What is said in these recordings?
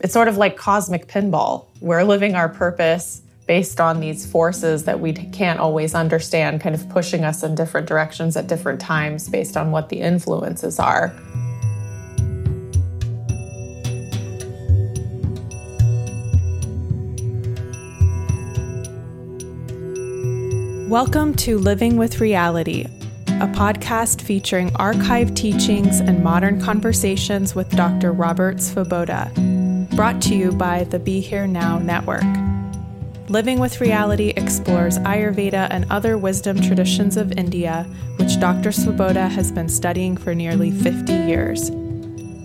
it's sort of like cosmic pinball. We're living our purpose based on these forces that we can't always understand, kind of pushing us in different directions at different times based on what the influences are. Welcome to Living with Reality, a podcast featuring archived teachings and modern conversations with Dr. Robert Svoboda, brought to you by the Be Here Now Network. Living with Reality explores Ayurveda and other wisdom traditions of India, which Dr. Svoboda has been studying for nearly 50 years.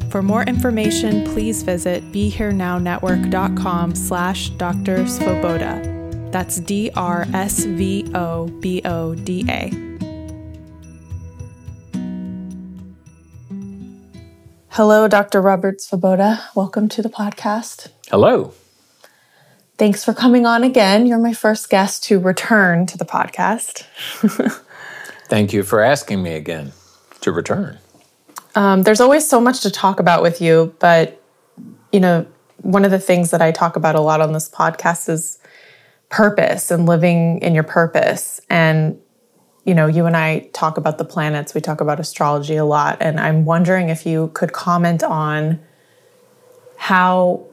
For more information, please visit BeHereNowNetwork.com slash Dr. Svoboda. That's D-R-S-V-O-B-O-D-A. Hello, Dr. Robert Svoboda. Welcome to the podcast. Hello. Thanks for coming on again. You're my first guest to return to the podcast. Thank you for asking me again to return. Um, there's always so much to talk about with you, but you know, one of the things that I talk about a lot on this podcast is purpose and living in your purpose. And you know, you and I talk about the planets, we talk about astrology a lot, and I'm wondering if you could comment on how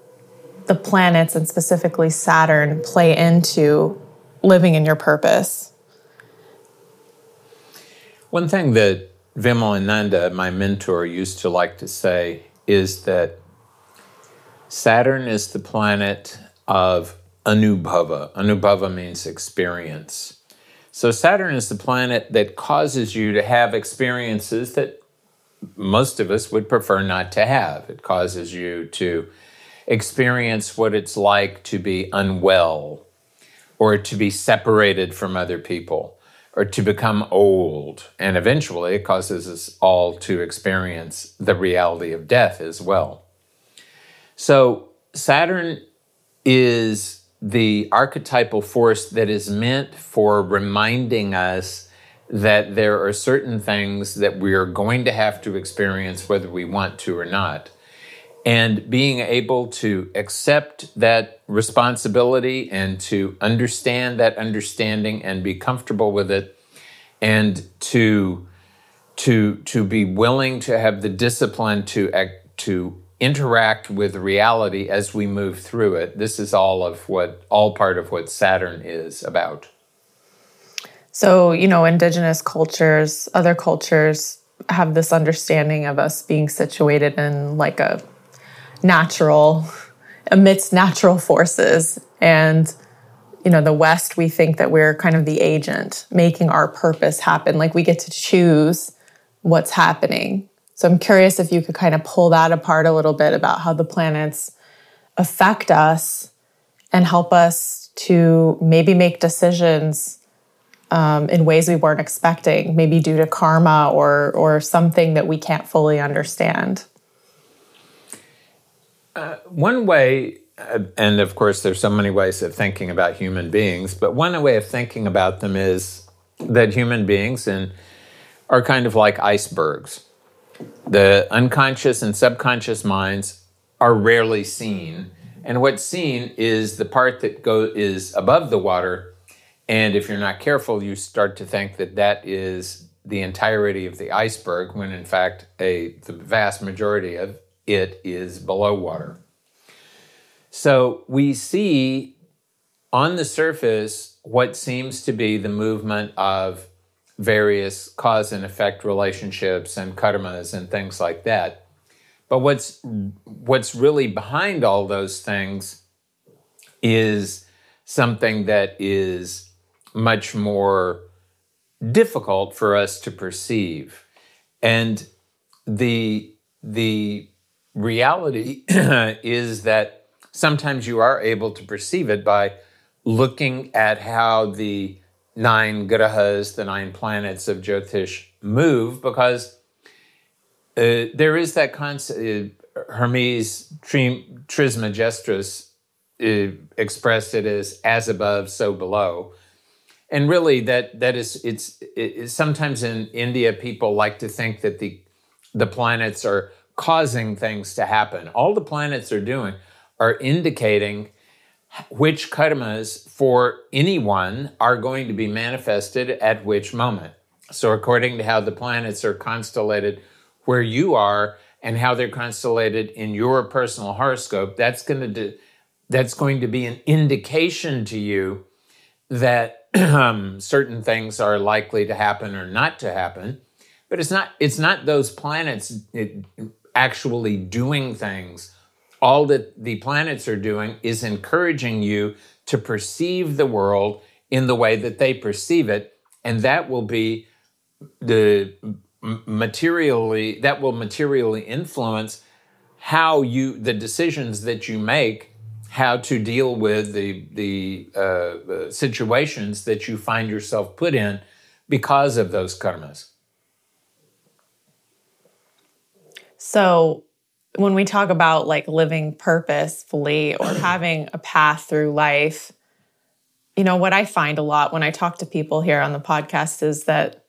the planets and specifically Saturn play into living in your purpose. One thing that Vimalananda, my mentor, used to like to say is that Saturn is the planet of Anubhava. Anubhava means experience. So Saturn is the planet that causes you to have experiences that most of us would prefer not to have. It causes you to experience what it's like to be unwell or to be separated from other people or to become old. And eventually it causes us all to experience the reality of death as well. So Saturn is the archetypal force that is meant for reminding us that there are certain things that we are going to have to experience whether we want to or not. And being able to accept that responsibility and to understand that understanding and be comfortable with it and to to to be willing to have the discipline to act, to interact with reality as we move through it. This is all of what all part of what Saturn is about. So, you know, indigenous cultures, other cultures have this understanding of us being situated in like a natural amidst natural forces and you know the west we think that we're kind of the agent making our purpose happen like we get to choose what's happening so I'm curious if you could kind of pull that apart a little bit about how the planets affect us and help us to maybe make decisions um, in ways we weren't expecting, maybe due to karma or or something that we can't fully understand. Uh, one way, uh, and of course, there's so many ways of thinking about human beings, but one way of thinking about them is that human beings and are kind of like icebergs the unconscious and subconscious minds are rarely seen. And what's seen is the part that go, is above the water. And if you're not careful, you start to think that that is the entirety of the iceberg, when in fact, a, the vast majority of it is below water. So we see on the surface what seems to be the movement of various cause and effect relationships and karmas and things like that. But what's what's really behind all those things is something that is much more difficult for us to perceive. And the the reality is that sometimes you are able to perceive it by looking at how the nine grahas, the nine planets of Jyotish, move because uh, there is that concept. Uh, Hermes Trismegistus uh, expressed it as as above, so below. And really, that that is it's, it's sometimes in India people like to think that the the planets are causing things to happen. All the planets are doing are indicating which karmas for anyone are going to be manifested at which moment. So, according to how the planets are constellated where you are and how they're constellated in your personal horoscope, that's going to do, that's going to be an indication to you that certain things are likely to happen or not to happen. But it's not it's not those planets actually doing things. All that the planets are doing is encouraging you to perceive the world in the way that they perceive it, and that will be the materially that will materially influence how you the decisions that you make how to deal with the the uh, situations that you find yourself put in because of those karmas. So when we talk about like living purposefully or having a path through life you know what i find a lot when i talk to people here on the podcast is that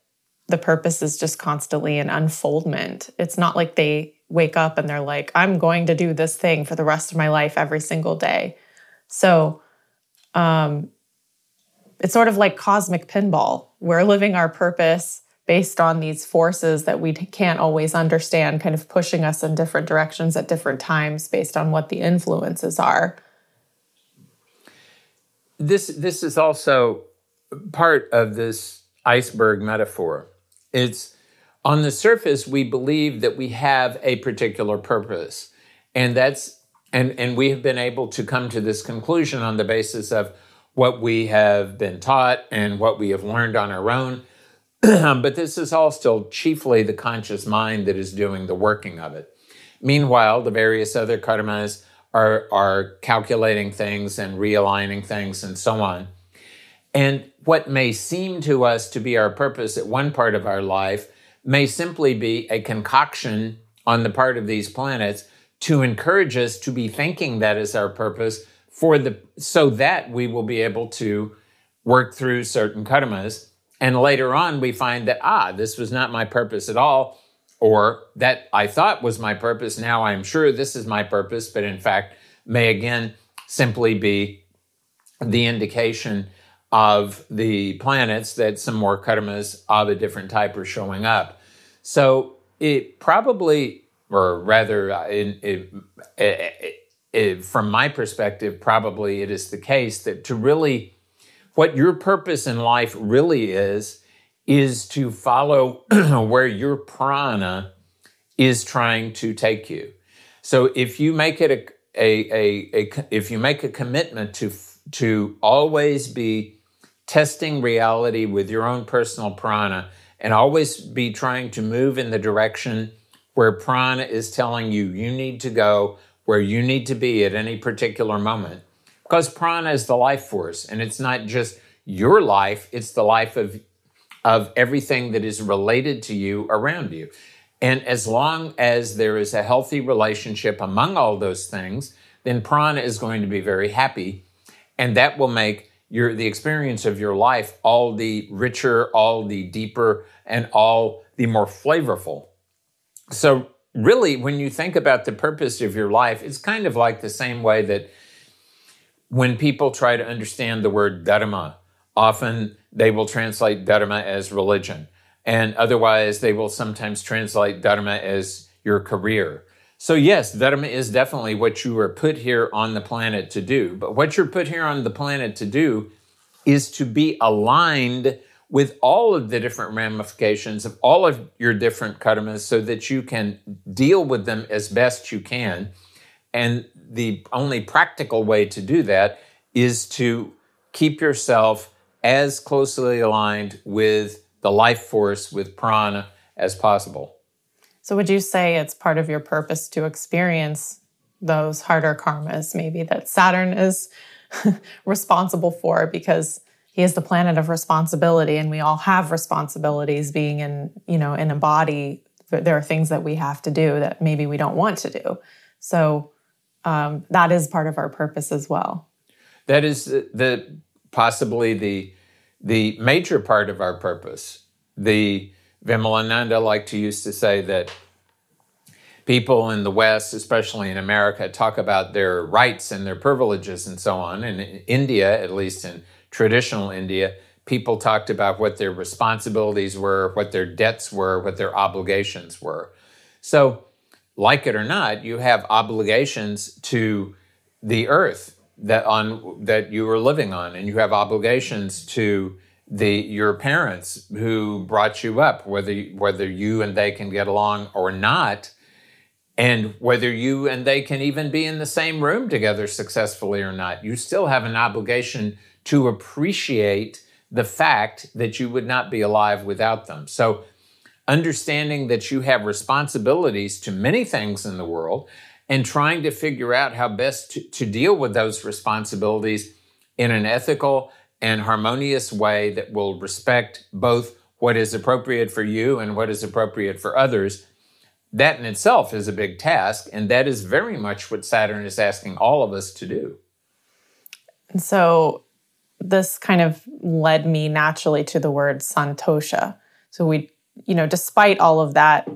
the purpose is just constantly an unfoldment. It's not like they wake up and they're like, I'm going to do this thing for the rest of my life every single day. So, um, it's sort of like cosmic pinball. We're living our purpose based on these forces that we can't always understand, kind of pushing us in different directions at different times based on what the influences are. This this is also part of this iceberg metaphor it's on the surface, we believe that we have a particular purpose. And that's and, and we have been able to come to this conclusion on the basis of what we have been taught and what we have learned on our own. but this is all still chiefly the conscious mind that is doing the working of it. Meanwhile, the various other karmas are, are calculating things and realigning things and so on. And what may seem to us to be our purpose at one part of our life may simply be a concoction on the part of these planets to encourage us to be thinking that is our purpose for the so that we will be able to work through certain karmas and later on we find that ah this was not my purpose at all or that I thought was my purpose now I'm sure this is my purpose but in fact may again simply be the indication of the planets that some more karmas of a different type are showing up. So it probably, or rather, uh, it, it, from my perspective, probably it is the case that to really, what your purpose in life really is, is to follow where your prana is trying to take you. So if you make it a, a, a, a if you make a commitment to to always be testing reality with your own personal prana and always be trying to move in the direction where prana is telling you you need to go, where you need to be at any particular moment. Because prana is the life force, and it's not just your life, it's the life of, of everything that is related to you around you. And as long as there is a healthy relationship among all those things, then prana is going to be very happy. And that will make your the experience of your life all the richer, all the deeper, and all the more flavorful. So really, when you think about the purpose of your life, it's kind of like the same way that when people try to understand the word dharma, often they will translate dharma as religion. And otherwise, they will sometimes translate dharma as your career. So, yes, dharma is definitely what you are put here on the planet to do. But what you're put here on the planet to do is to be aligned with all of the different ramifications of all of your different karmas so that you can deal with them as best you can. And the only practical way to do that is to keep yourself as closely aligned with the life force, with prana, as possible. So, would you say it's part of your purpose to experience those harder karmas, maybe that Saturn is responsible for because he is the planet of responsibility and we all have responsibilities being in, you know, in a body. There are things that we have to do that maybe we don't want to do. So, um, that is part of our purpose as well. That is the, the possibly the the major part of our purpose. The Vimalananda liked to used to say that people in the West, especially in America, talk about their rights and their privileges and so on. And in India, at least in traditional India, people talked about what their responsibilities were, what their debts were, what their obligations were. So, like it or not, you have obligations to the earth that on that you are living on, and you have obligations to the your parents who brought you up, whether whether you and they can get along or not, and whether you and they can even be in the same room together successfully or not. You still have an obligation to appreciate the fact that you would not be alive without them. So, understanding that you have responsibilities to many things in the world and trying to figure out how best to, to deal with those responsibilities in an ethical and harmonious way that will respect both what is appropriate for you and what is appropriate for others. That in itself is a big task, and that is very much what Saturn is asking all of us to do. And so, this kind of led me naturally to the word santosha. So we, you know, despite all of that,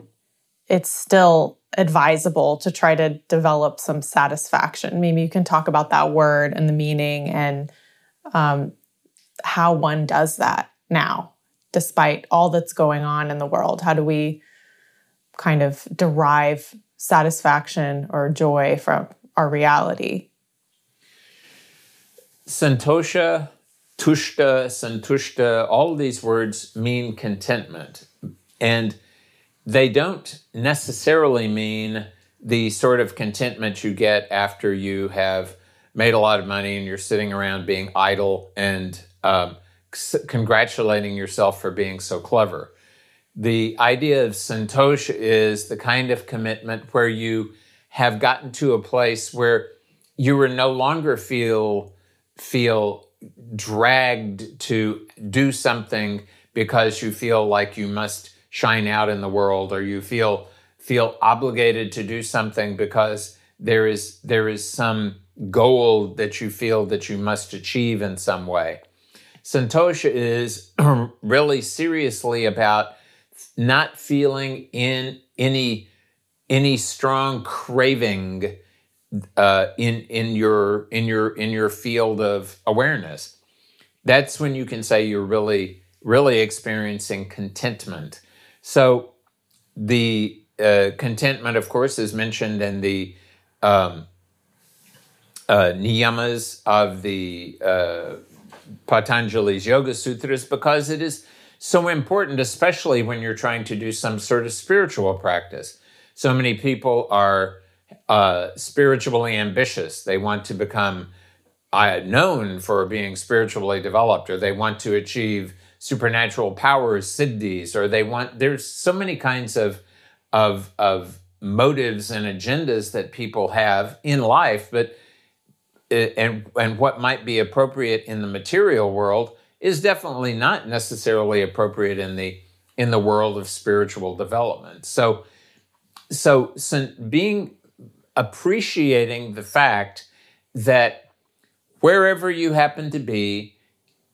it's still advisable to try to develop some satisfaction. Maybe you can talk about that word and the meaning and um, how one does that now, despite all that's going on in the world. How do we kind of derive satisfaction or joy from our reality? Santosha tushta, santushta, all these words mean contentment. And they don't necessarily mean the sort of contentment you get after you have made a lot of money and you're sitting around being idle and um, congratulating yourself for being so clever. The idea of santosh is the kind of commitment where you have gotten to a place where you are no longer feel feel dragged to do something because you feel like you must shine out in the world or you feel feel obligated to do something because there is there is some goal that you feel that you must achieve in some way. Santosha is really seriously about not feeling in any any strong craving uh, in in your in your in your field of awareness. That's when you can say you're really really experiencing contentment. So the uh, contentment, of course, is mentioned in the um, uh, niyamas of the uh, Patanjali's Yoga Sutras because it is so important, especially when you're trying to do some sort of spiritual practice. So many people are uh, spiritually ambitious. They want to become uh, known for being spiritually developed, or they want to achieve supernatural powers, siddhis, or they want. There's so many kinds of of of motives and agendas that people have in life, but uh, and and what might be appropriate in the material world is definitely not necessarily appropriate in the in the world of spiritual development. So so, so being appreciating the fact that wherever you happen to be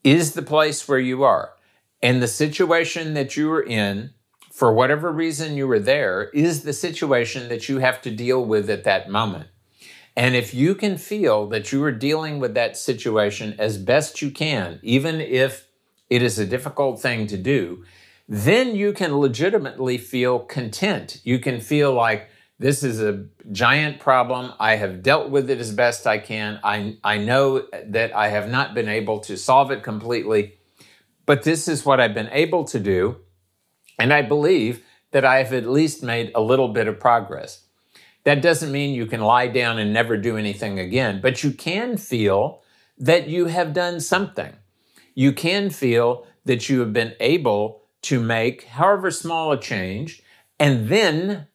is the place where you are. And the situation that you are in, for whatever reason you were there, is the situation that you have to deal with at that moment. And if you can feel that you are dealing with that situation as best you can, even if it is a difficult thing to do, then you can legitimately feel content. You can feel like, this is a giant problem. I have dealt with it as best I can. I, I know that I have not been able to solve it completely, but this is what I've been able to do. And I believe that I have at least made a little bit of progress. That doesn't mean you can lie down and never do anything again, but you can feel that you have done something. You can feel that you have been able to make, however small a change, and then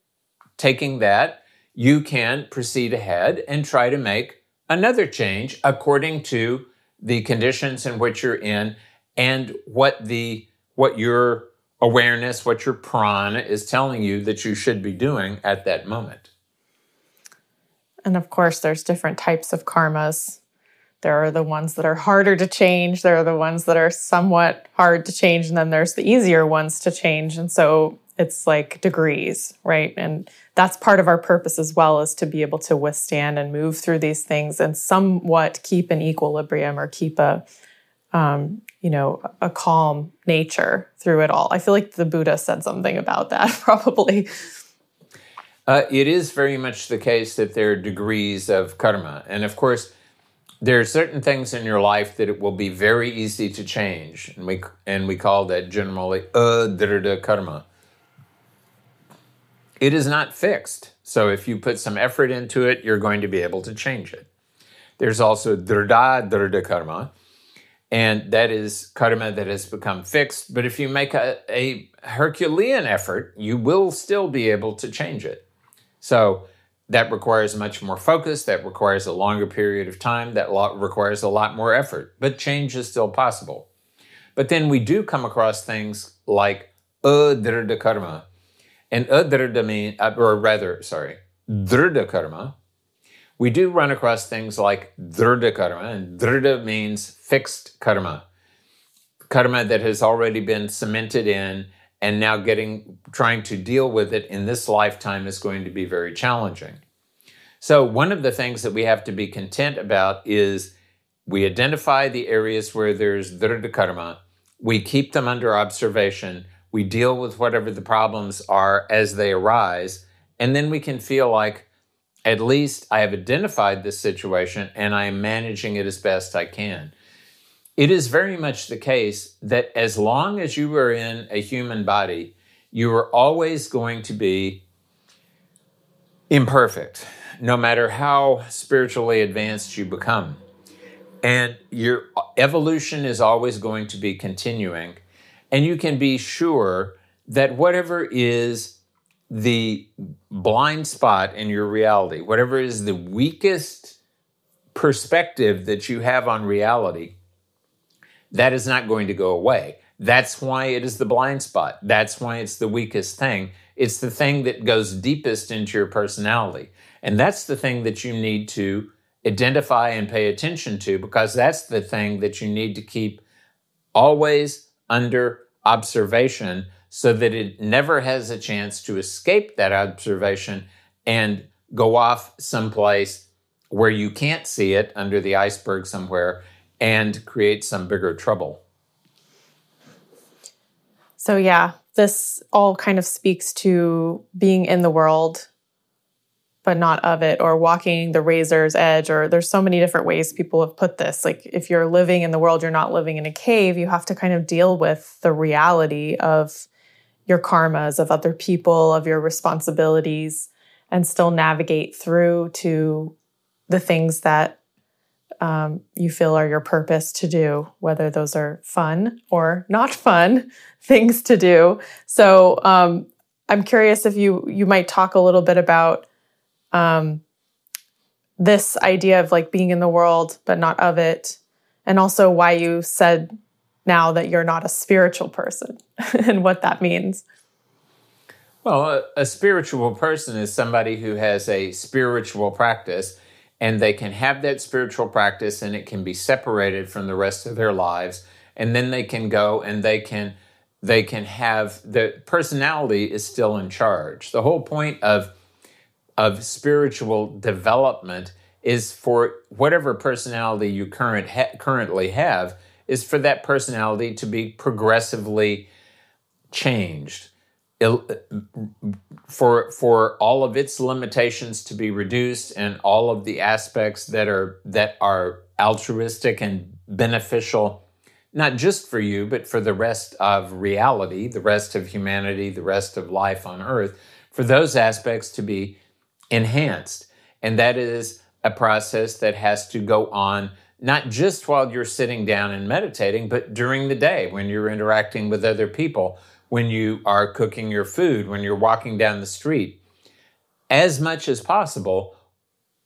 taking that, you can proceed ahead and try to make another change according to the conditions in which you're in and what the what your awareness, what your prana is telling you that you should be doing at that moment. And of course, there's different types of karmas. There are the ones that are harder to change. There are the ones that are somewhat hard to change. And then there's the easier ones to change. And so it's like degrees, right? And that's part of our purpose as well is to be able to withstand and move through these things and somewhat keep an equilibrium or keep a um, you know a calm nature through it all. I feel like the Buddha said something about that probably. Uh, it is very much the case that there are degrees of karma, and of course there are certain things in your life that it will be very easy to change, and we and we call that generally adrita karma. It is not fixed, so if you put some effort into it, you're going to be able to change it. There's also drida drida karma, and that is karma that has become fixed. But if you make a, a Herculean effort, you will still be able to change it. So that requires much more focus, that requires a longer period of time, that requires a lot more effort, but change is still possible. But then we do come across things like uh, adrida karma. And adrida mean, uh, or rather, sorry, drida karma. We do run across things like drida karma, and drida means fixed karma. Karma that has already been cemented in and now getting trying to deal with it in this lifetime is going to be very challenging. So one of the things that we have to be content about is we identify the areas where there's drida karma, we keep them under observation, we deal with whatever the problems are as they arise, and then we can feel like at least I have identified this situation and I am managing it as best I can. It is very much the case that as long as you are in a human body, you are always going to be imperfect, no matter how spiritually advanced you become. And your evolution is always going to be continuing. And you can be sure that whatever is the blind spot in your reality, whatever is the weakest perspective that you have on reality, that is not going to go away. That's why it is the blind spot. That's why it's the weakest thing. It's the thing that goes deepest into your personality. And that's the thing that you need to identify and pay attention to because that's the thing that you need to keep always under observation so that it never has a chance to escape that observation and go off someplace where you can't see it under the iceberg somewhere and create some bigger trouble. So, yeah, this all kind of speaks to being in the world, but not of it, or walking the razor's edge, or there's so many different ways people have put this. Like, if you're living in the world, you're not living in a cave, you have to kind of deal with the reality of your karmas, of other people, of your responsibilities, and still navigate through to the things that um, you feel are your purpose to do, whether those are fun or not fun things to do. So um, I'm curious if you you might talk a little bit about um, this idea of like being in the world but not of it, and also why you said now that you're not a spiritual person and what that means. Well, a, a spiritual person is somebody who has a spiritual practice and they can have that spiritual practice and it can be separated from the rest of their lives. And then they can go and they can they can have the personality is still in charge. The whole point of of spiritual development is for whatever personality you current ha- currently have is for that personality to be progressively changed. For for all of its limitations to be reduced and all of the aspects that are that are altruistic and beneficial not just for you but for the rest of reality the rest of humanity the rest of life on earth for those aspects to be enhanced and that is a process that has to go on not just while you're sitting down and meditating but during the day when you're interacting with other people when you are cooking your food, when you're walking down the street. As much as possible,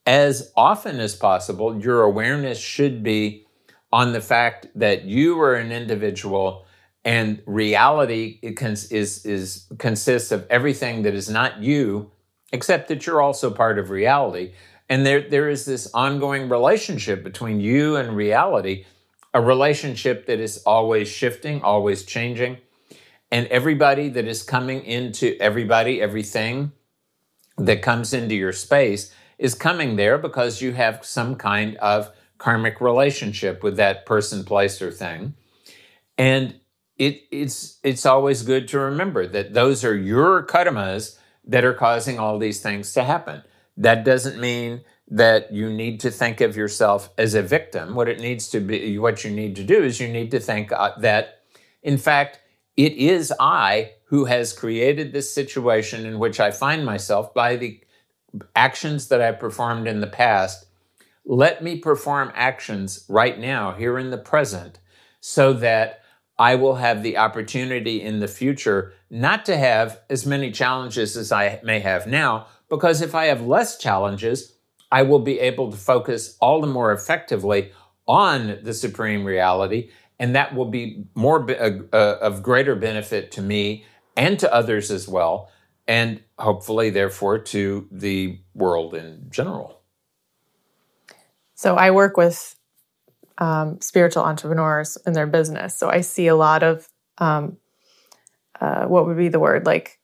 as often as possible, your awareness should be on the fact that you are an individual and reality is, is consists of everything that is not you, except that you're also part of reality. And there, there is this ongoing relationship between you and reality, a relationship that is always shifting, always changing And everybody that is coming into everybody, everything that comes into your space is coming there because you have some kind of karmic relationship with that person, place, or thing. And it, it's it's always good to remember that those are your karmas that are causing all these things to happen. That doesn't mean that you need to think of yourself as a victim. What it needs to be, what you need to do is you need to think uh, that, in fact, it is I who has created this situation in which I find myself by the actions that I performed in the past. Let me perform actions right now, here in the present, so that I will have the opportunity in the future not to have as many challenges as I may have now, because if I have less challenges, I will be able to focus all the more effectively on the supreme reality, and that will be more uh, uh, of greater benefit to me and to others as well, and hopefully, therefore, to the world in general. So, I work with um, spiritual entrepreneurs in their business. So, I see a lot of um, uh, what would be the word? Like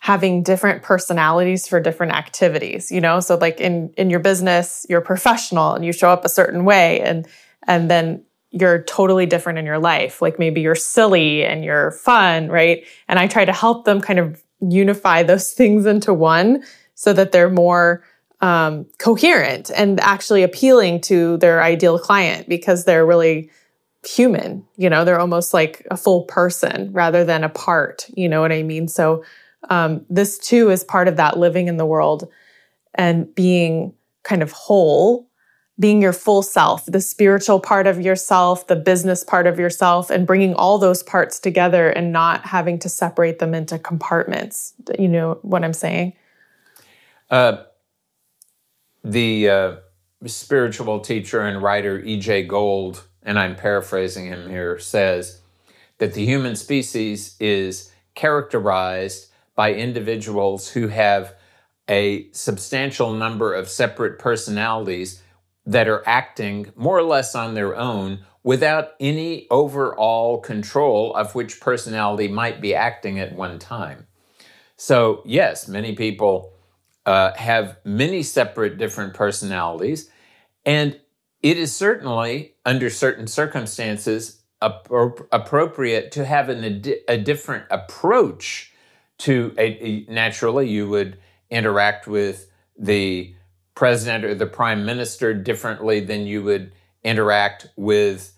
having different personalities for different activities you know? So like in in your business you're professional and you show up a certain way and and then you're totally different in your life. Like maybe you're silly and you're fun right? And i try to help them kind of unify those things into one so that they're more um, coherent and actually appealing to their ideal client because they're really human you know they're almost like a full person rather than a part you know what i mean so um, this too is part of that living in the world and being kind of whole, being your full self, the spiritual part of yourself, the business part of yourself, and bringing all those parts together and not having to separate them into compartments. You know what I'm saying? Uh, the uh, spiritual teacher and writer E.J. Gold, and I'm paraphrasing him here, says that the human species is characterized by individuals who have a substantial number of separate personalities that are acting more or less on their own without any overall control of which personality might be acting at one time. So, yes, many people uh, have many separate different personalities, and it is certainly, under certain circumstances, appropriate to have an, a different approach to a, a, naturally you would interact with the president or the prime minister differently than you would interact with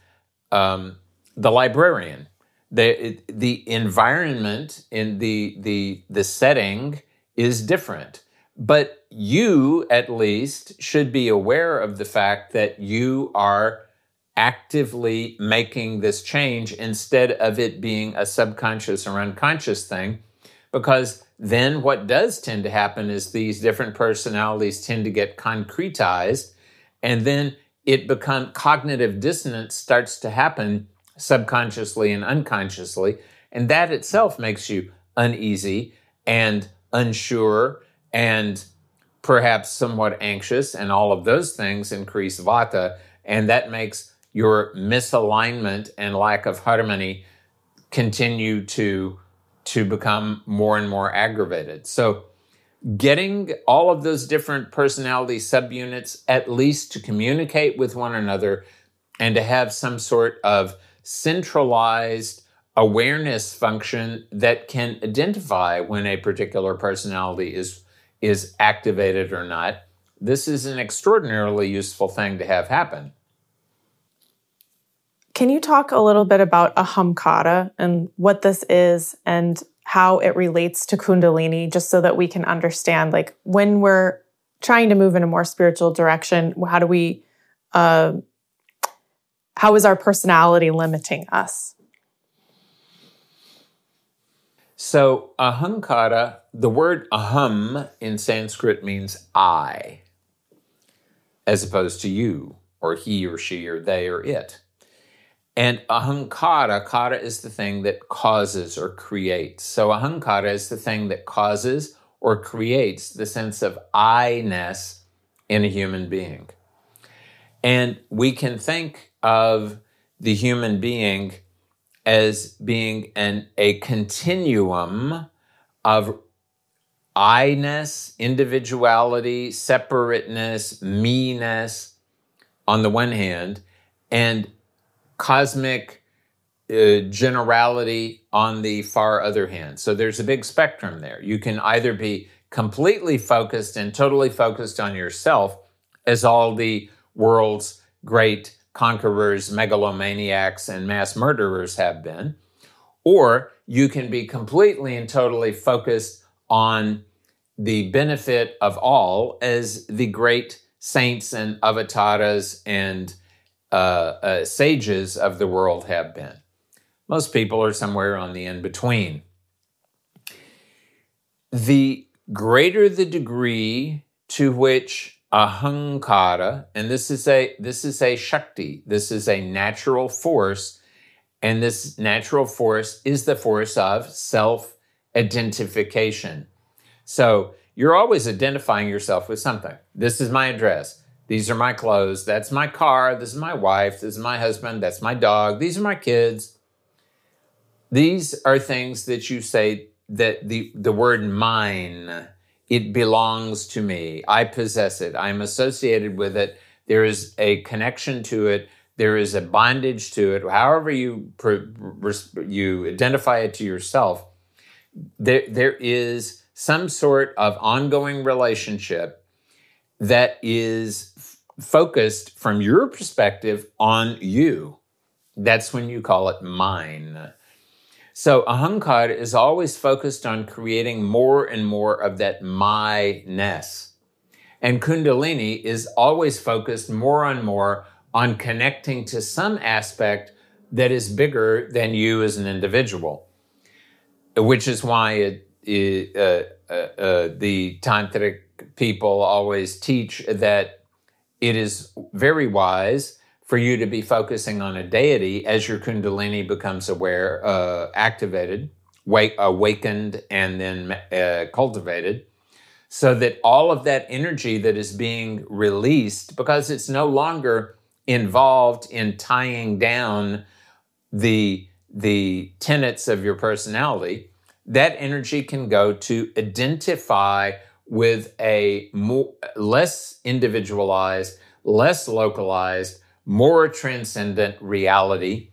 um, the librarian. The, the environment in the, the, the setting is different. But you, at least, should be aware of the fact that you are actively making this change instead of it being a subconscious or unconscious thing because then what does tend to happen is these different personalities tend to get concretized and then it become cognitive dissonance starts to happen subconsciously and unconsciously and that itself makes you uneasy and unsure and perhaps somewhat anxious and all of those things increase vata and that makes your misalignment and lack of harmony continue to to become more and more aggravated. So, getting all of those different personality subunits at least to communicate with one another and to have some sort of centralized awareness function that can identify when a particular personality is is activated or not this is an extraordinarily useful thing to have happen. Can you talk a little bit about ahamkara and what this is and how it relates to kundalini just so that we can understand like when we're trying to move in a more spiritual direction how do we uh, how is our personality limiting us so ahamkara the word aham in sanskrit means i as opposed to you or he or she or they or it and ahankara, kara is the thing that causes or creates. So ahankara is the thing that causes or creates the sense of I-ness in a human being. And we can think of the human being as being an, a continuum of I-ness, individuality, separateness, me-ness on the one hand, and cosmic uh, generality on the far other hand. So there's a big spectrum there. You can either be completely focused and totally focused on yourself, as all the world's great conquerors, megalomaniacs, and mass murderers have been, or you can be completely and totally focused on the benefit of all as the great saints and avatars and uh, uh, sages of the world have been. Most people are somewhere on the in between. The greater the degree to which ahankara, and this is a this is a shakti, this is a natural force, and this natural force is the force of self identification. So you're always identifying yourself with something. This is my address. These are my clothes. That's my car. This is my wife. This is my husband. That's my dog. These are my kids. These are things that you say that the, the word mine, it belongs to me. I possess it. I'm associated with it. There is a connection to it. There is a bondage to it. However you, you identify it to yourself, there, there is some sort of ongoing relationship that is f- focused from your perspective on you. That's when you call it mine. So ahankar is always focused on creating more and more of that my-ness. And kundalini is always focused more and more on connecting to some aspect that is bigger than you as an individual, which is why it, it, uh, uh, uh, the tantric people always teach that it is very wise for you to be focusing on a deity as your kundalini becomes aware, uh, activated, wake, awakened, and then uh, cultivated, so that all of that energy that is being released, because it's no longer involved in tying down the the tenets of your personality, that energy can go to identify with a more, less individualized, less localized, more transcendent reality,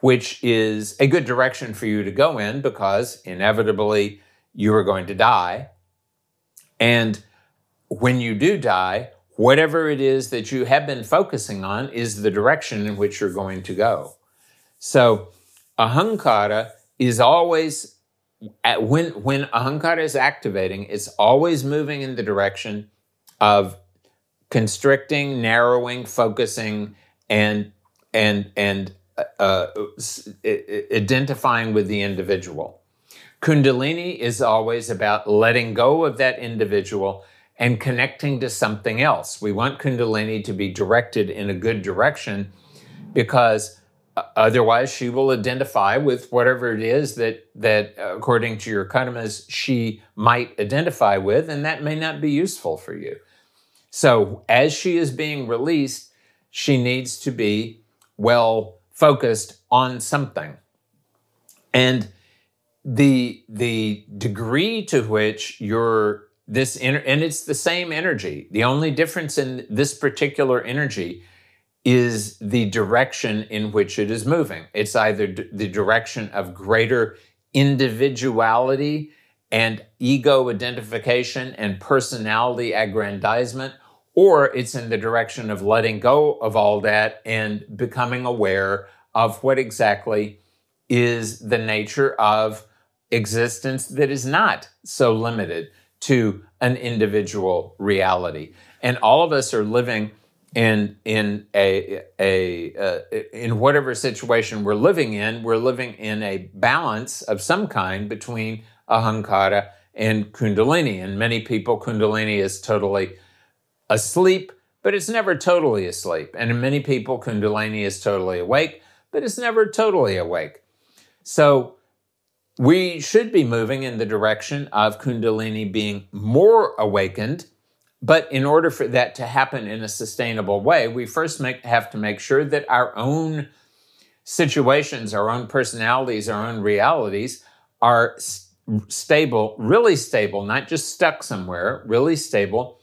which is a good direction for you to go in because inevitably you are going to die. And when you do die, whatever it is that you have been focusing on is the direction in which you're going to go. So, ahankara is always when when ahankara is activating, it's always moving in the direction of constricting, narrowing, focusing, and and and uh, uh identifying with the individual. Kundalini is always about letting go of that individual and connecting to something else. We want Kundalini to be directed in a good direction because uh, otherwise she will identify with whatever it is that that according to your karmas she might identify with and that may not be useful for you. So as she is being released, she needs to be well focused on something. And the the degree to which you're this and it's the same energy. The only difference in this particular energy is the direction in which it is moving. It's either d- the direction of greater individuality and ego identification and personality aggrandizement, or it's in the direction of letting go of all that and becoming aware of what exactly is the nature of existence that is not so limited to an individual reality. And all of us are living in in a a uh, in whatever situation we're living in, we're living in a balance of some kind between ahankara and kundalini. And many people, kundalini is totally asleep, but it's never totally asleep. And in many people, Kundalini is totally awake, but it's never totally awake. So we should be moving in the direction of Kundalini being more awakened. But in order for that to happen in a sustainable way, we first make, have to make sure that our own situations, our own personalities, our own realities are stable, really stable, not just stuck somewhere, really stable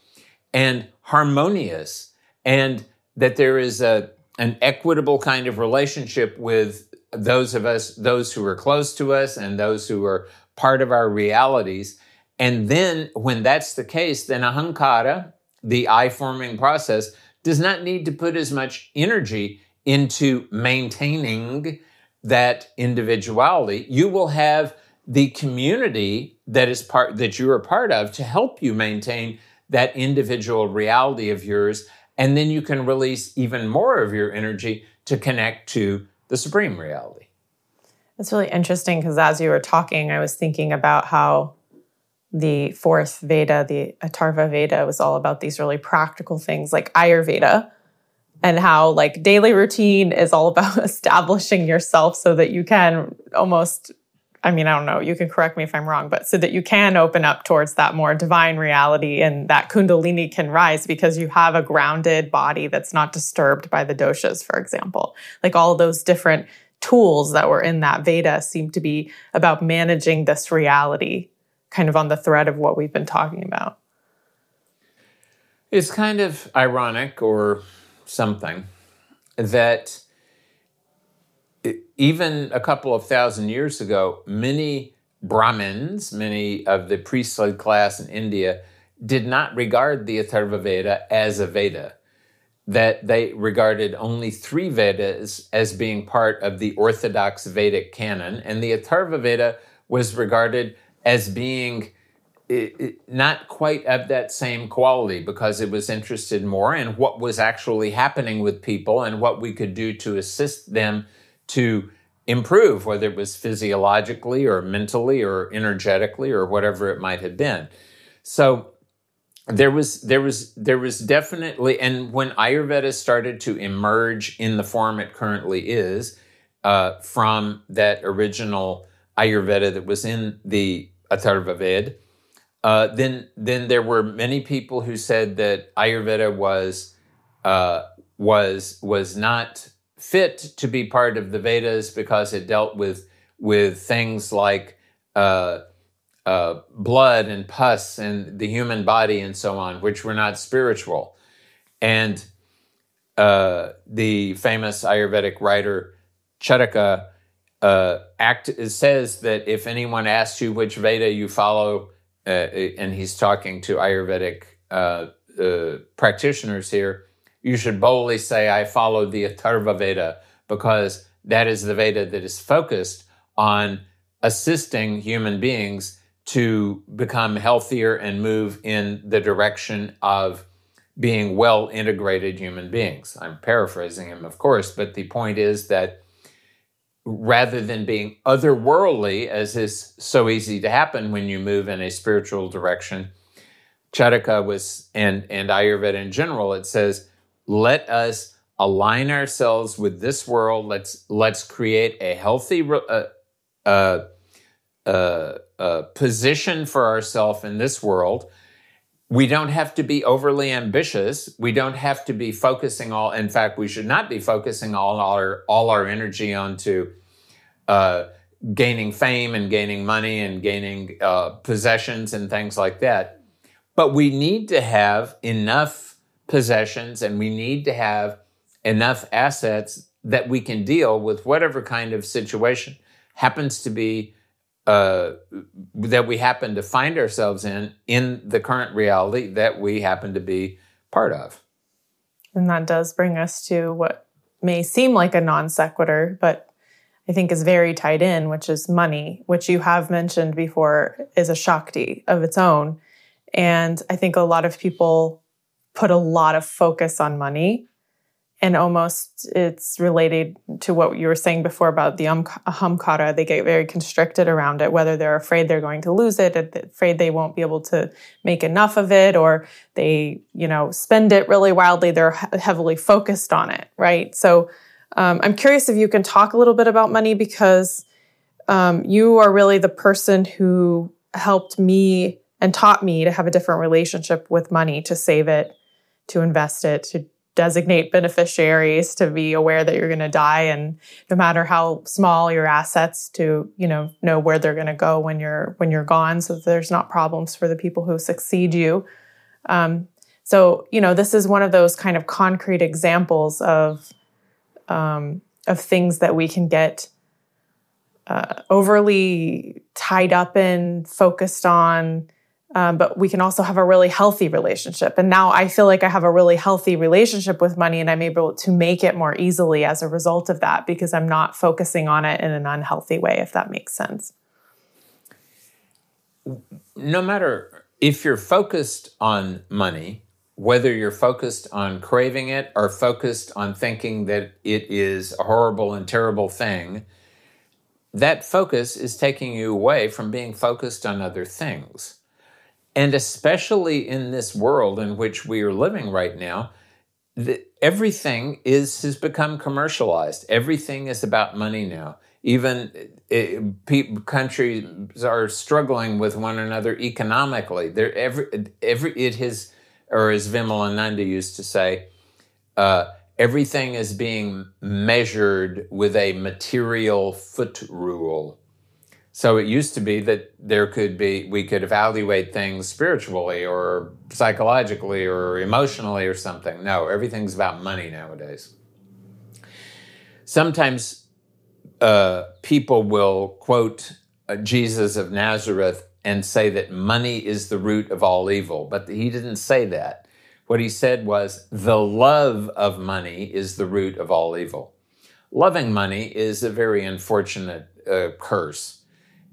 and harmonious, and that there is a an equitable kind of relationship with those of us, those who are close to us, and those who are part of our realities. And then, when that's the case, then ahankara, the I forming process, does not need to put as much energy into maintaining that individuality. You will have the community that is part that you are part of to help you maintain that individual reality of yours and then you can release even more of your energy to connect to the supreme reality. It's really interesting because as you were talking i was thinking about how the fourth veda the Atharva veda was all about these really practical things like ayurveda and how like daily routine is all about establishing yourself so that you can almost I mean, I don't know, you can correct me if I'm wrong, but so that you can open up towards that more divine reality and that Kundalini can rise because you have a grounded body that's not disturbed by the doshas, for example. Like all those different tools that were in that Veda seem to be about managing this reality, kind of on the thread of what we've been talking about. It's kind of ironic or something that even a couple of thousand years ago, many Brahmins, many of the priestly class in India, did not regard the Atharva Veda as a Veda. That they regarded only three Vedas as being part of the orthodox Vedic canon, and the Atharva Veda was regarded as being not quite of that same quality because it was interested more in what was actually happening with people and what we could do to assist them to improve, whether it was physiologically or mentally or energetically or whatever it might have been. So there was there was there was definitely and when Ayurveda started to emerge in the form it currently is uh, from that original Ayurveda that was in the Atharva Ved, uh, then then there were many people who said that Ayurveda was uh, was was not fit to be part of the Vedas because it dealt with with things like uh, uh, blood and pus and the human body and so on, which were not spiritual. And uh, the famous Ayurvedic writer Charaka uh, act says that if anyone asks you which Veda you follow, uh, and he's talking to Ayurvedic uh, practitioners here, you should boldly say, I follow the Atharva Veda because that is the Veda that is focused on assisting human beings to become healthier and move in the direction of being well integrated human beings. I'm paraphrasing him, of course, but the point is that rather than being otherworldly, as is so easy to happen when you move in a spiritual direction, Charaka was, and, and Ayurveda in general, it says, let us align ourselves with this world. Let's let's create a healthy uh, uh, uh, uh, position for ourselves in this world. We don't have to be overly ambitious. We don't have to be focusing all. In fact, we should not be focusing all our all our energy onto uh, gaining fame and gaining money and gaining uh, possessions and things like that. But we need to have enough possessions and we need to have enough assets that we can deal with whatever kind of situation happens to be uh, that we happen to find ourselves in in the current reality that we happen to be part of. And that does bring us to what may seem like a non sequitur, but I think is very tied in, which is money, which you have mentioned before is a Shakti of its own. And I think a lot of people put a lot of focus on money and almost it's related to what you were saying before about the um, ahamkara they get very constricted around it whether they're afraid they're going to lose it afraid they won't be able to make enough of it or they you know spend it really wildly. They're heavily focused on it right? So um, i'm curious if you can talk a little bit about money because um, you are really the person who helped me and taught me to have a different relationship with money to save it to invest it, to designate beneficiaries to be aware that you're going to die. And no matter how small your assets to you know know where they're going to go when you're when you're gone so there's not problems for the people who succeed you. Um, so you know this is one of those kind of concrete examples of um, of things that we can get uh, overly tied up in focused on um, but we can also have a really healthy relationship. And now I feel like I have a really healthy relationship with money and I'm able to make it more easily as a result of that because I'm not focusing on it in an unhealthy way, if that makes sense. No matter if you're focused on money, whether you're focused on craving it or focused on thinking that it is a horrible and terrible thing, that focus is taking you away from being focused on other things. And especially in this world in which we are living right now, the, everything is has become commercialized. Everything is about money now. Even it, pe- countries are struggling with one another economically. There, every, every it has, or as Vimalananda used to say, uh, everything is being measured with a material foot rule. So it used to be that there could be, we could evaluate things spiritually or psychologically or emotionally or something. No, everything's about money nowadays. Sometimes uh, people will quote uh, Jesus of Nazareth and say that money is the root of all evil, but he didn't say that. What he said was, the love of money is the root of all evil. Loving money is a very unfortunate uh, curse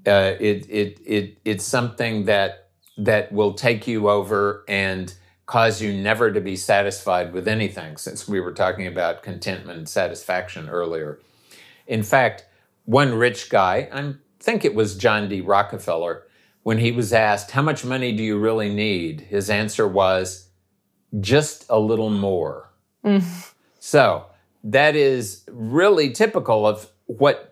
uh, it, it, it, it's something that, that will take you over and cause you never to be satisfied with anything, since we were talking about contentment and satisfaction earlier. In fact, one rich guy, I think it was John D. Rockefeller, when he was asked, How much money do you really need? His answer was, Just a little more. Mm. So that is really typical of what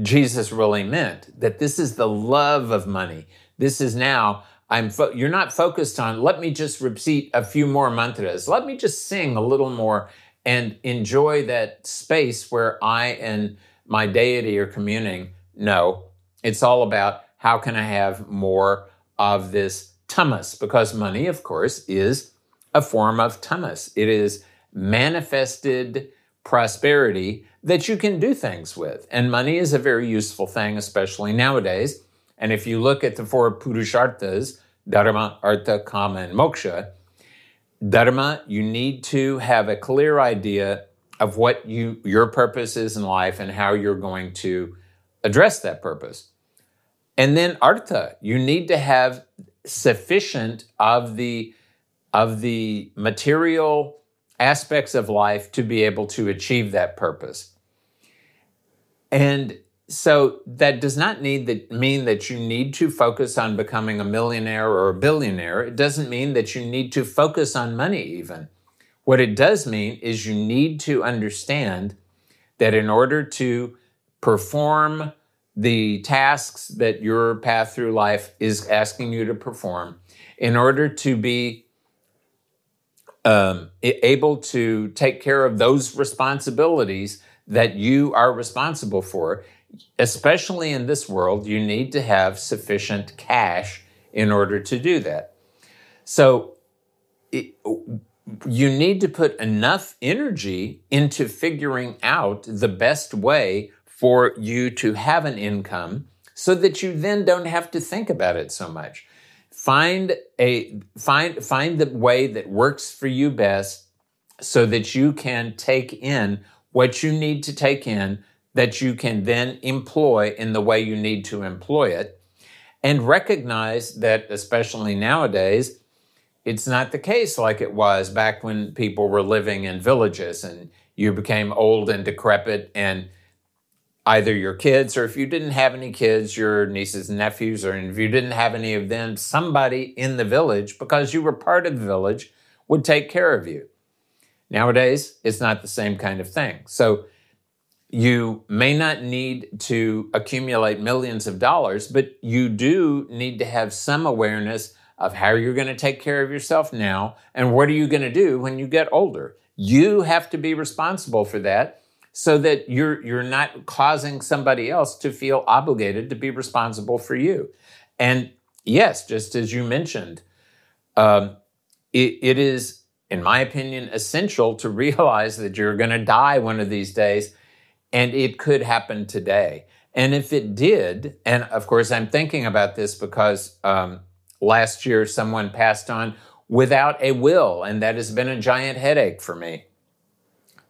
Jesus really meant that this is the love of money. This is now I'm fo- you're not focused on let me just repeat a few more mantras. Let me just sing a little more and enjoy that space where I and my deity are communing. No, it's all about how can I have more of this tamas because money of course is a form of tamas. It is manifested prosperity that you can do things with. And money is a very useful thing, especially nowadays. And if you look at the four Purusharthas, Dharma, Artha, Kama, and Moksha, Dharma, you need to have a clear idea of what you your purpose is in life and how you're going to address that purpose. And then Artha, you need to have sufficient of the of the material aspects of life to be able to achieve that purpose. And so that does not need that mean that you need to focus on becoming a millionaire or a billionaire. It doesn't mean that you need to focus on money even. What it does mean is you need to understand that in order to perform the tasks that your path through life is asking you to perform, in order to be um, able to take care of those responsibilities that you are responsible for, especially in this world, you need to have sufficient cash in order to do that. So it, you need to put enough energy into figuring out the best way for you to have an income so that you then don't have to think about it so much find a find find the way that works for you best so that you can take in what you need to take in that you can then employ in the way you need to employ it and recognize that especially nowadays it's not the case like it was back when people were living in villages and you became old and decrepit and either your kids or if you didn't have any kids, your nieces and nephews, or if you didn't have any of them, somebody in the village, because you were part of the village, would take care of you. Nowadays, it's not the same kind of thing. So you may not need to accumulate millions of dollars, but you do need to have some awareness of how you're going to take care of yourself now and what are you going to do when you get older. You have to be responsible for that so that you're you're not causing somebody else to feel obligated to be responsible for you. And yes, just as you mentioned, um, it, it is, in my opinion, essential to realize that you're going to die one of these days, and it could happen today. And if it did, and of course, I'm thinking about this because um, last year someone passed on without a will, and that has been a giant headache for me.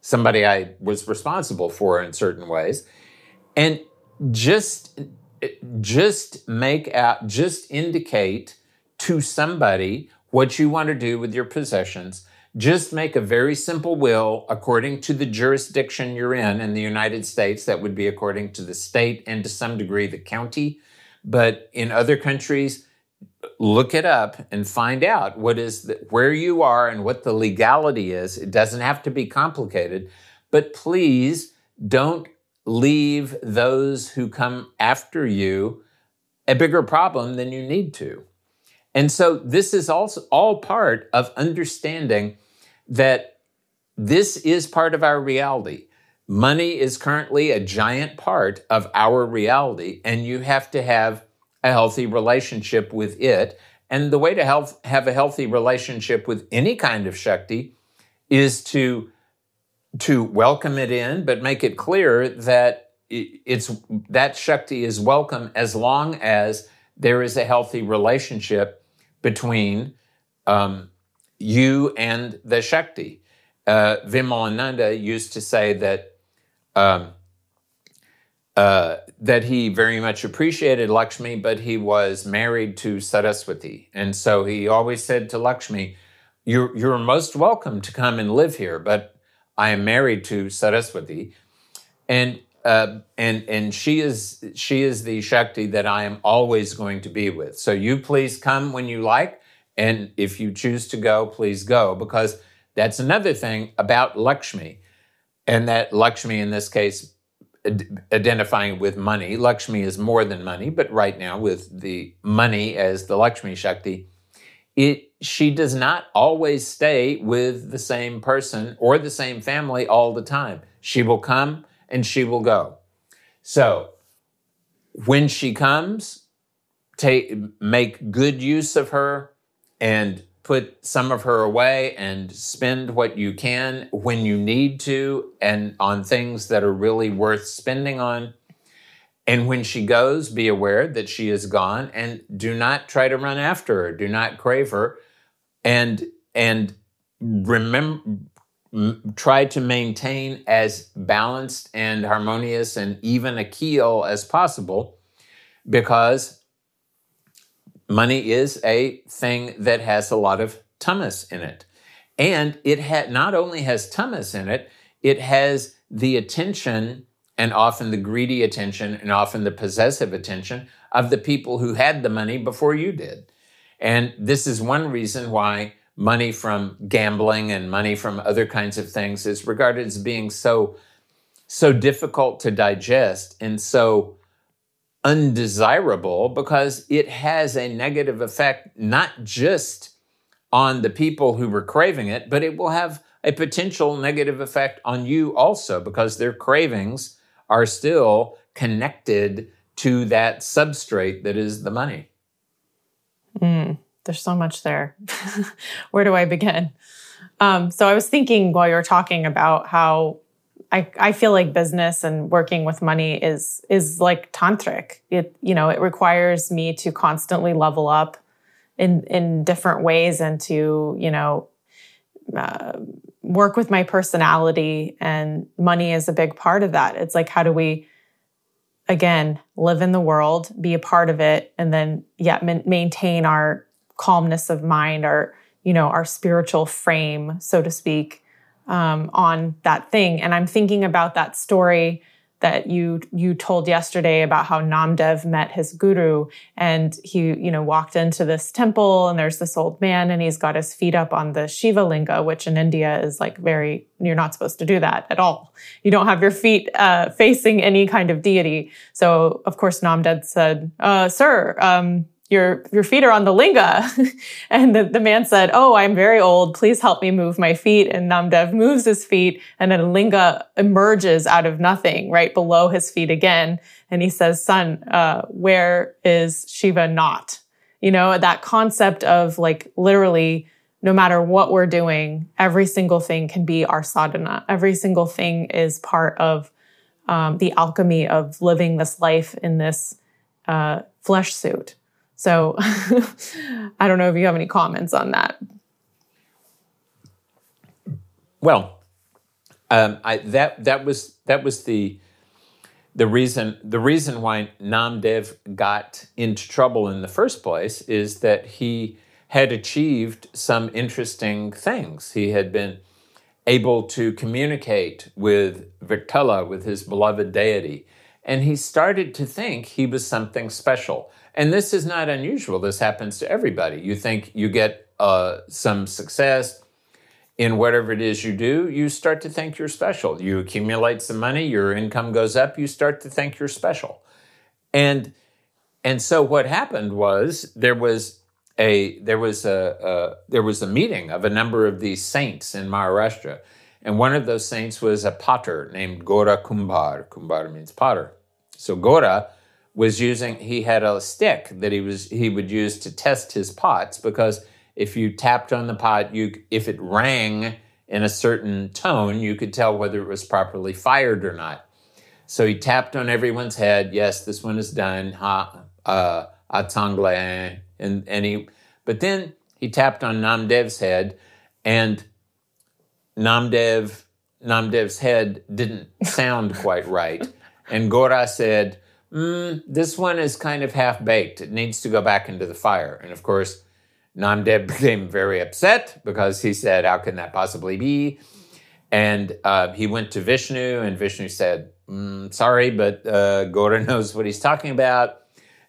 Somebody I was responsible for in certain ways. And just just make out just indicate to somebody what you want to do with your possessions just make a very simple will according to the jurisdiction you're in in the United States. That would be according to the state and to some degree the county. But in other countries, look it up and find out what is the, where you are and what the legality is. It doesn't have to be complicated, but please don't leave those who come after you a bigger problem than you need to. And so this is also all part of understanding that this is part of our reality. Money is currently a giant part of our reality, and you have to have a healthy relationship with it. And the way to help have a healthy relationship with any kind of Shakti is to, to welcome it in, but make it clear that it's, that Shakti is welcome as long as there is a healthy relationship between um, you and the Shakti. Uh, Vimalananda used to say that um, uh, that he very much appreciated Lakshmi, but he was married to Saraswati, and so he always said to Lakshmi, "You're you're most welcome to come and live here, but I am married to Saraswati, and." Uh, and and she is she is the Shakti that I am always going to be with. So you please come when you like, and if you choose to go, please go, because that's another thing about Lakshmi. And that Lakshmi, in this case, identifying with money. Lakshmi is more than money, but right now, with the money as the Lakshmi Shakti, it, she does not always stay with the same person or the same family all the time. She will come and she will go. So, when she comes, take, make good use of her and put some of her away and spend what you can when you need to and on things that are really worth spending on. And when she goes, be aware that she is gone and do not try to run after her. Do not crave her. And, and remember, try to maintain as balanced and harmonious and even a keel as possible because money is a thing that has a lot of tamas in it. And it ha- not only has tamas in it, it has the attention and often the greedy attention and often the possessive attention of the people who had the money before you did. And this is one reason why money from gambling and money from other kinds of things is regarded as being so so difficult to digest and so undesirable because it has a negative effect, not just on the people who were craving it, but it will have a potential negative effect on you also because their cravings are still connected to that substrate that is the money. Mm, there's so much there. Where do I begin? Um, so I was thinking while you were talking about how I, I feel like business and working with money is is like tantric. It you know it requires me to constantly level up in in different ways and to you know uh, work with my personality and money is a big part of that. It's like how do we again live in the world, be a part of it, and then yet ma- maintain our calmness of mind, our you know our spiritual frame, so to speak um, on that thing. And I'm thinking about that story that you you told yesterday about how Namdev met his guru and he you know walked into this temple and there's this old man and he's got his feet up on the Shiva linga which in India is like very you're not supposed to do that at all you don't have your feet uh, facing any kind of deity so of course Namdev said uh, sir um, your your feet are on the linga. And the, the man said oh i'm very old. Please help me move my feet. And namdev moves his feet and then a linga emerges out of nothing right below his feet again. And he says son uh, where is shiva not? You know that concept of like literally no matter what we're doing every single thing can be our sadhana. Every single thing is part of um, the alchemy of living this life in this uh, flesh suit so I don't know if you have any comments on that. Well, um, I, that that was that was the the reason the reason why Namdev got into trouble in the first place is that he had achieved some interesting things. He had been able to communicate with Vittala, with his beloved deity, and he started to think he was something special. And this is not unusual. This happens to everybody. You think you get uh, some success in whatever it is you do, you start to think you're special. You accumulate some money, your income goes up, you start to think you're special. And and so what happened was there was a there was a, a there was a meeting of a number of these saints in Maharashtra. And one of those saints was a potter named Gora Kumbhar. Kumbhar means potter. So Gora was using he had a stick that he was he would use to test his pots because if you tapped on the pot you if it rang in a certain tone you could tell whether it was properly fired or not. So he tapped on everyone's head yes this one is done ha uh atangle and and he but then he tapped on namdev's head and namdev namdev's head didn't sound quite right. And gora said mm, this one is kind of half baked. It needs to go back into the fire. And of course, Namdev became very upset because he said, How can that possibly be? And uh, he went to Vishnu, and Vishnu said, mm, Sorry, but uh, Gora knows what he's talking about.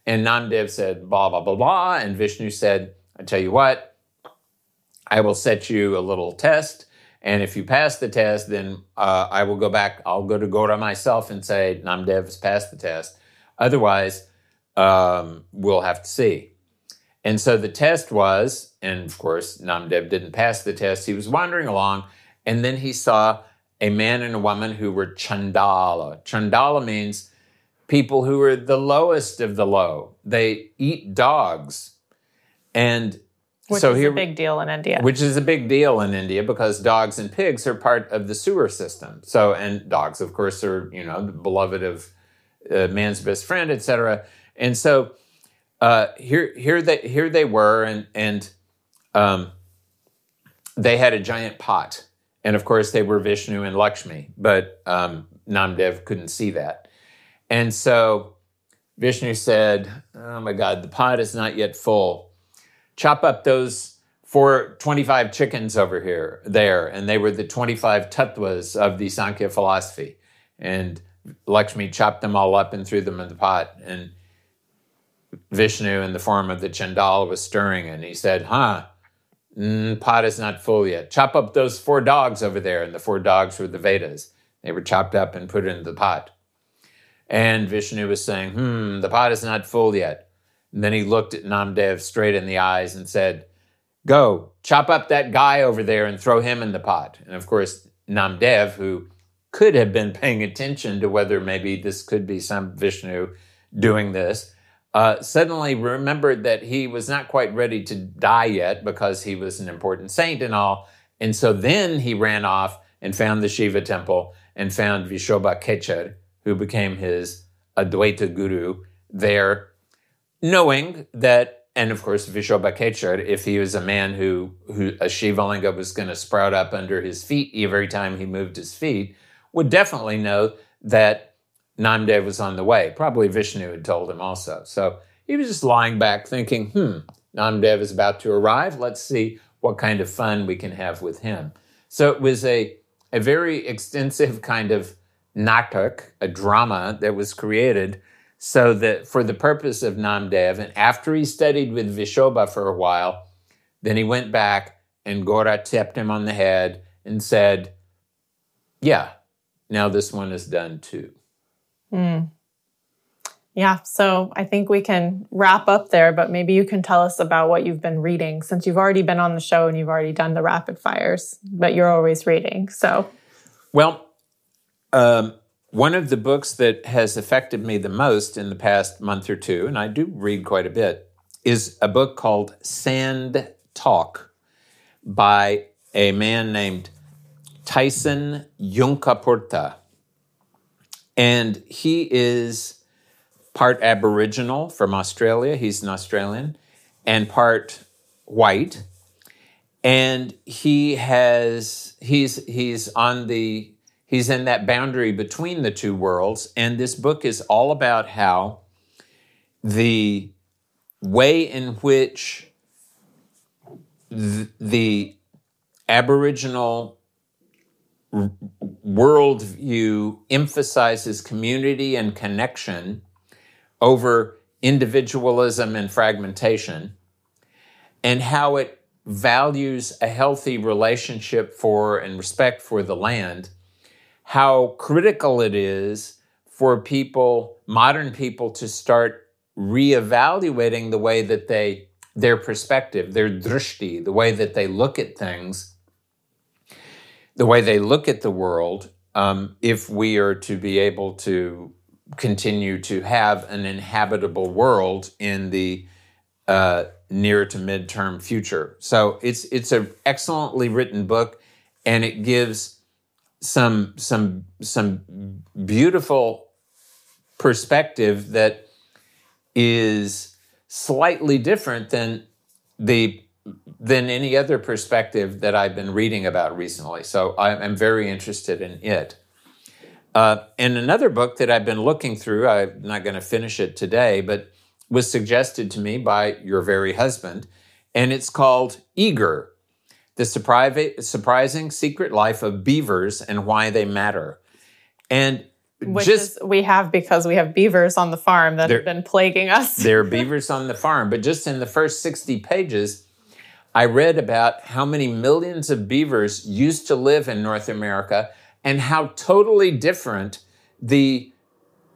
And Namdev said, Blah, blah, blah, blah. And Vishnu said, I tell you what, I will set you a little test. And if you pass the test, then uh, I will go back. I'll go to Gora myself and say, Namdev has passed the test. Otherwise, um, we'll have to see. And so the test was, and of course, Namdev didn't pass the test. He was wandering along, and then he saw a man and a woman who were chandala. Chandala means people who are the lowest of the low. They eat dogs. And which so is here, a big deal in India. Which is a big deal in India because dogs and pigs are part of the sewer system. So, and dogs, of course, are, you know, the beloved of uh, man's best friend, etc. And so uh, here, here they here they were, and and um, they had a giant pot, and of course they were Vishnu and Lakshmi, but um, Namdev couldn't see that, and so Vishnu said, "Oh my God, the pot is not yet full. Chop up those." for 25 chickens over here, there, and they were the 25 tattvas of the Sankhya philosophy. And Lakshmi chopped them all up and threw them in the pot. And Vishnu, in the form of the Chandal, was stirring, and he said, Huh, mm, pot is not full yet. Chop up those four dogs over there. And the four dogs were the Vedas. They were chopped up and put into the pot. And Vishnu was saying, Hmm, the pot is not full yet. And then he looked at Namdev straight in the eyes and said, Go, chop up that guy over there and throw him in the pot. And of course, Namdev, who could have been paying attention to whether maybe this could be some Vishnu doing this, uh, suddenly remembered that he was not quite ready to die yet because he was an important saint and all. And so then he ran off and found the Shiva temple and found Vishobha Kechar, who became his Advaita guru there, knowing that, and of course, Vishobha Kechar, if he was a man who, who a Shivalinga was going to sprout up under his feet every time he moved his feet, would definitely know that Namdev was on the way. Probably Vishnu had told him also. So he was just lying back thinking, hmm, Namdev is about to arrive. Let's see what kind of fun we can have with him. So it was a, a very extensive kind of natak, a drama that was created so that for the purpose of Namdev, and after he studied with Vishoba for a while, then he went back and Gora tapped him on the head and said, Yeah, now this one is done too. Mm. Yeah, so I think we can wrap up there, but maybe you can tell us about what you've been reading since you've already been on the show and you've already done the rapid fires, but you're always reading. So, well, um, one of the books that has affected me the most in the past month or two, and I do read quite a bit, is a book called Sand Talk by a man named Tyson Yunkaporta. And he is part Aboriginal from Australia, he's an Australian, and part white. And he has he's he's on the he's in that boundary between the two worlds. And this book is all about how the way in which the Aboriginal worldview emphasizes community and connection over individualism and fragmentation, and how it values a healthy relationship for and respect for the land, how critical it is for people, modern people, to start reevaluating the way that they their perspective, their drishti, the way that they look at things, the way they look at the world, um, if we are to be able to continue to have an inhabitable world in the uh, near to midterm future. So it's it's an excellently written book, and it gives some some some beautiful perspective that is slightly different than the than any other perspective that I've been reading about recently. So I'm very interested in it. Uh, and another book that I've been looking through, I'm not going to finish it today, but was suggested to me by your very husband, and it's called Eager The Surprising Secret Life of Beavers and Why They Matter. And which just, is we have because we have beavers on the farm that have been plaguing us. there are beavers on the farm, but just in the first 60 pages, I read about how many millions of beavers used to live in North America and how totally different the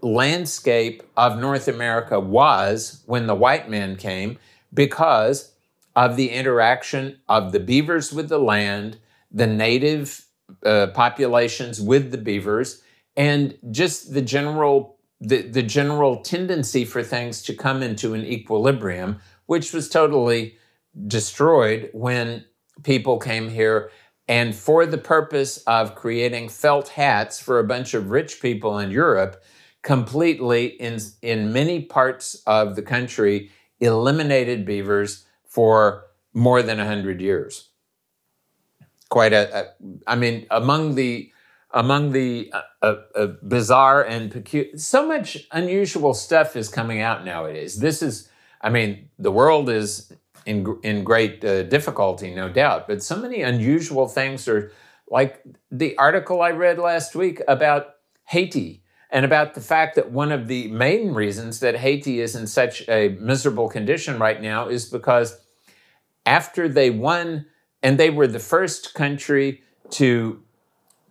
landscape of North America was when the white man came because of the interaction of the beavers with the land, the native uh, populations with the beavers, and just the general the, the general tendency for things to come into an equilibrium, which was totally destroyed when people came here and for the purpose of creating felt hats for a bunch of rich people in Europe, completely in, in many parts of the country eliminated beavers for more than 100 years. Quite a, a I mean, among the among the uh, uh, bizarre and peculiar, so much unusual stuff is coming out nowadays. This is, I mean, the world is in in great uh, difficulty, no doubt, but so many unusual things are like the article I read last week about Haiti and about the fact that one of the main reasons that Haiti is in such a miserable condition right now is because after they won, and they were the first country to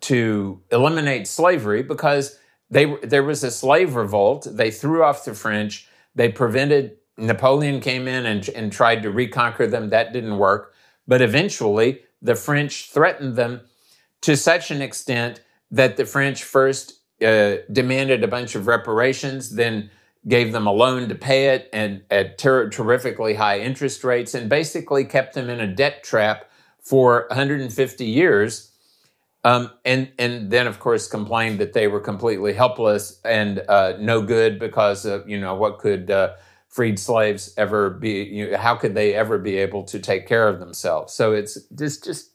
to eliminate slavery because they, there was a slave revolt. They threw off the French. They prevented, Napoleon came in and, and tried to reconquer them. That didn't work. But eventually, the French threatened them to such an extent that the French first uh, demanded a bunch of reparations, then gave them a loan to pay it and at ter- terrifically high interest rates, and basically kept them in a debt trap for 150 years um, and and then of course complained that they were completely helpless and uh, no good because of you know what could uh, freed slaves ever be? You know, how could they ever be able to take care of themselves? So it's just just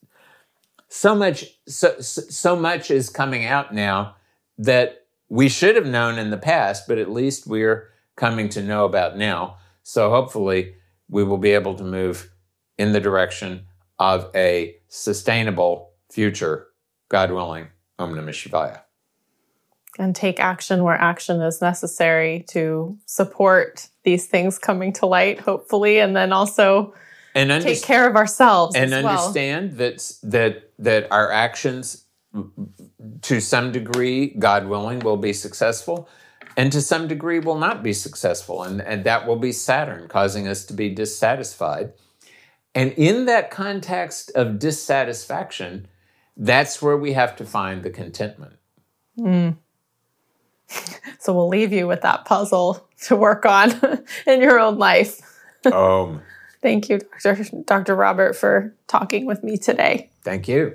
so much so so much is coming out now that we should have known in the past, but at least we're coming to know about now. So hopefully we will be able to move in the direction of a sustainable future God willing, Om Namah Shivaya. And take action where action is necessary to support these things coming to light, hopefully, and then also and under- take care of ourselves and understand well. that that that our actions, to some degree, God willing, will be successful, and to some degree will not be successful. And, and that will be Saturn causing us to be dissatisfied. And in that context of dissatisfaction, that's where we have to find the contentment. Mm. So we'll leave you with that puzzle to work on in your own life. Um, Thank you, Dr. Dr. Robert, for talking with me today. Thank you.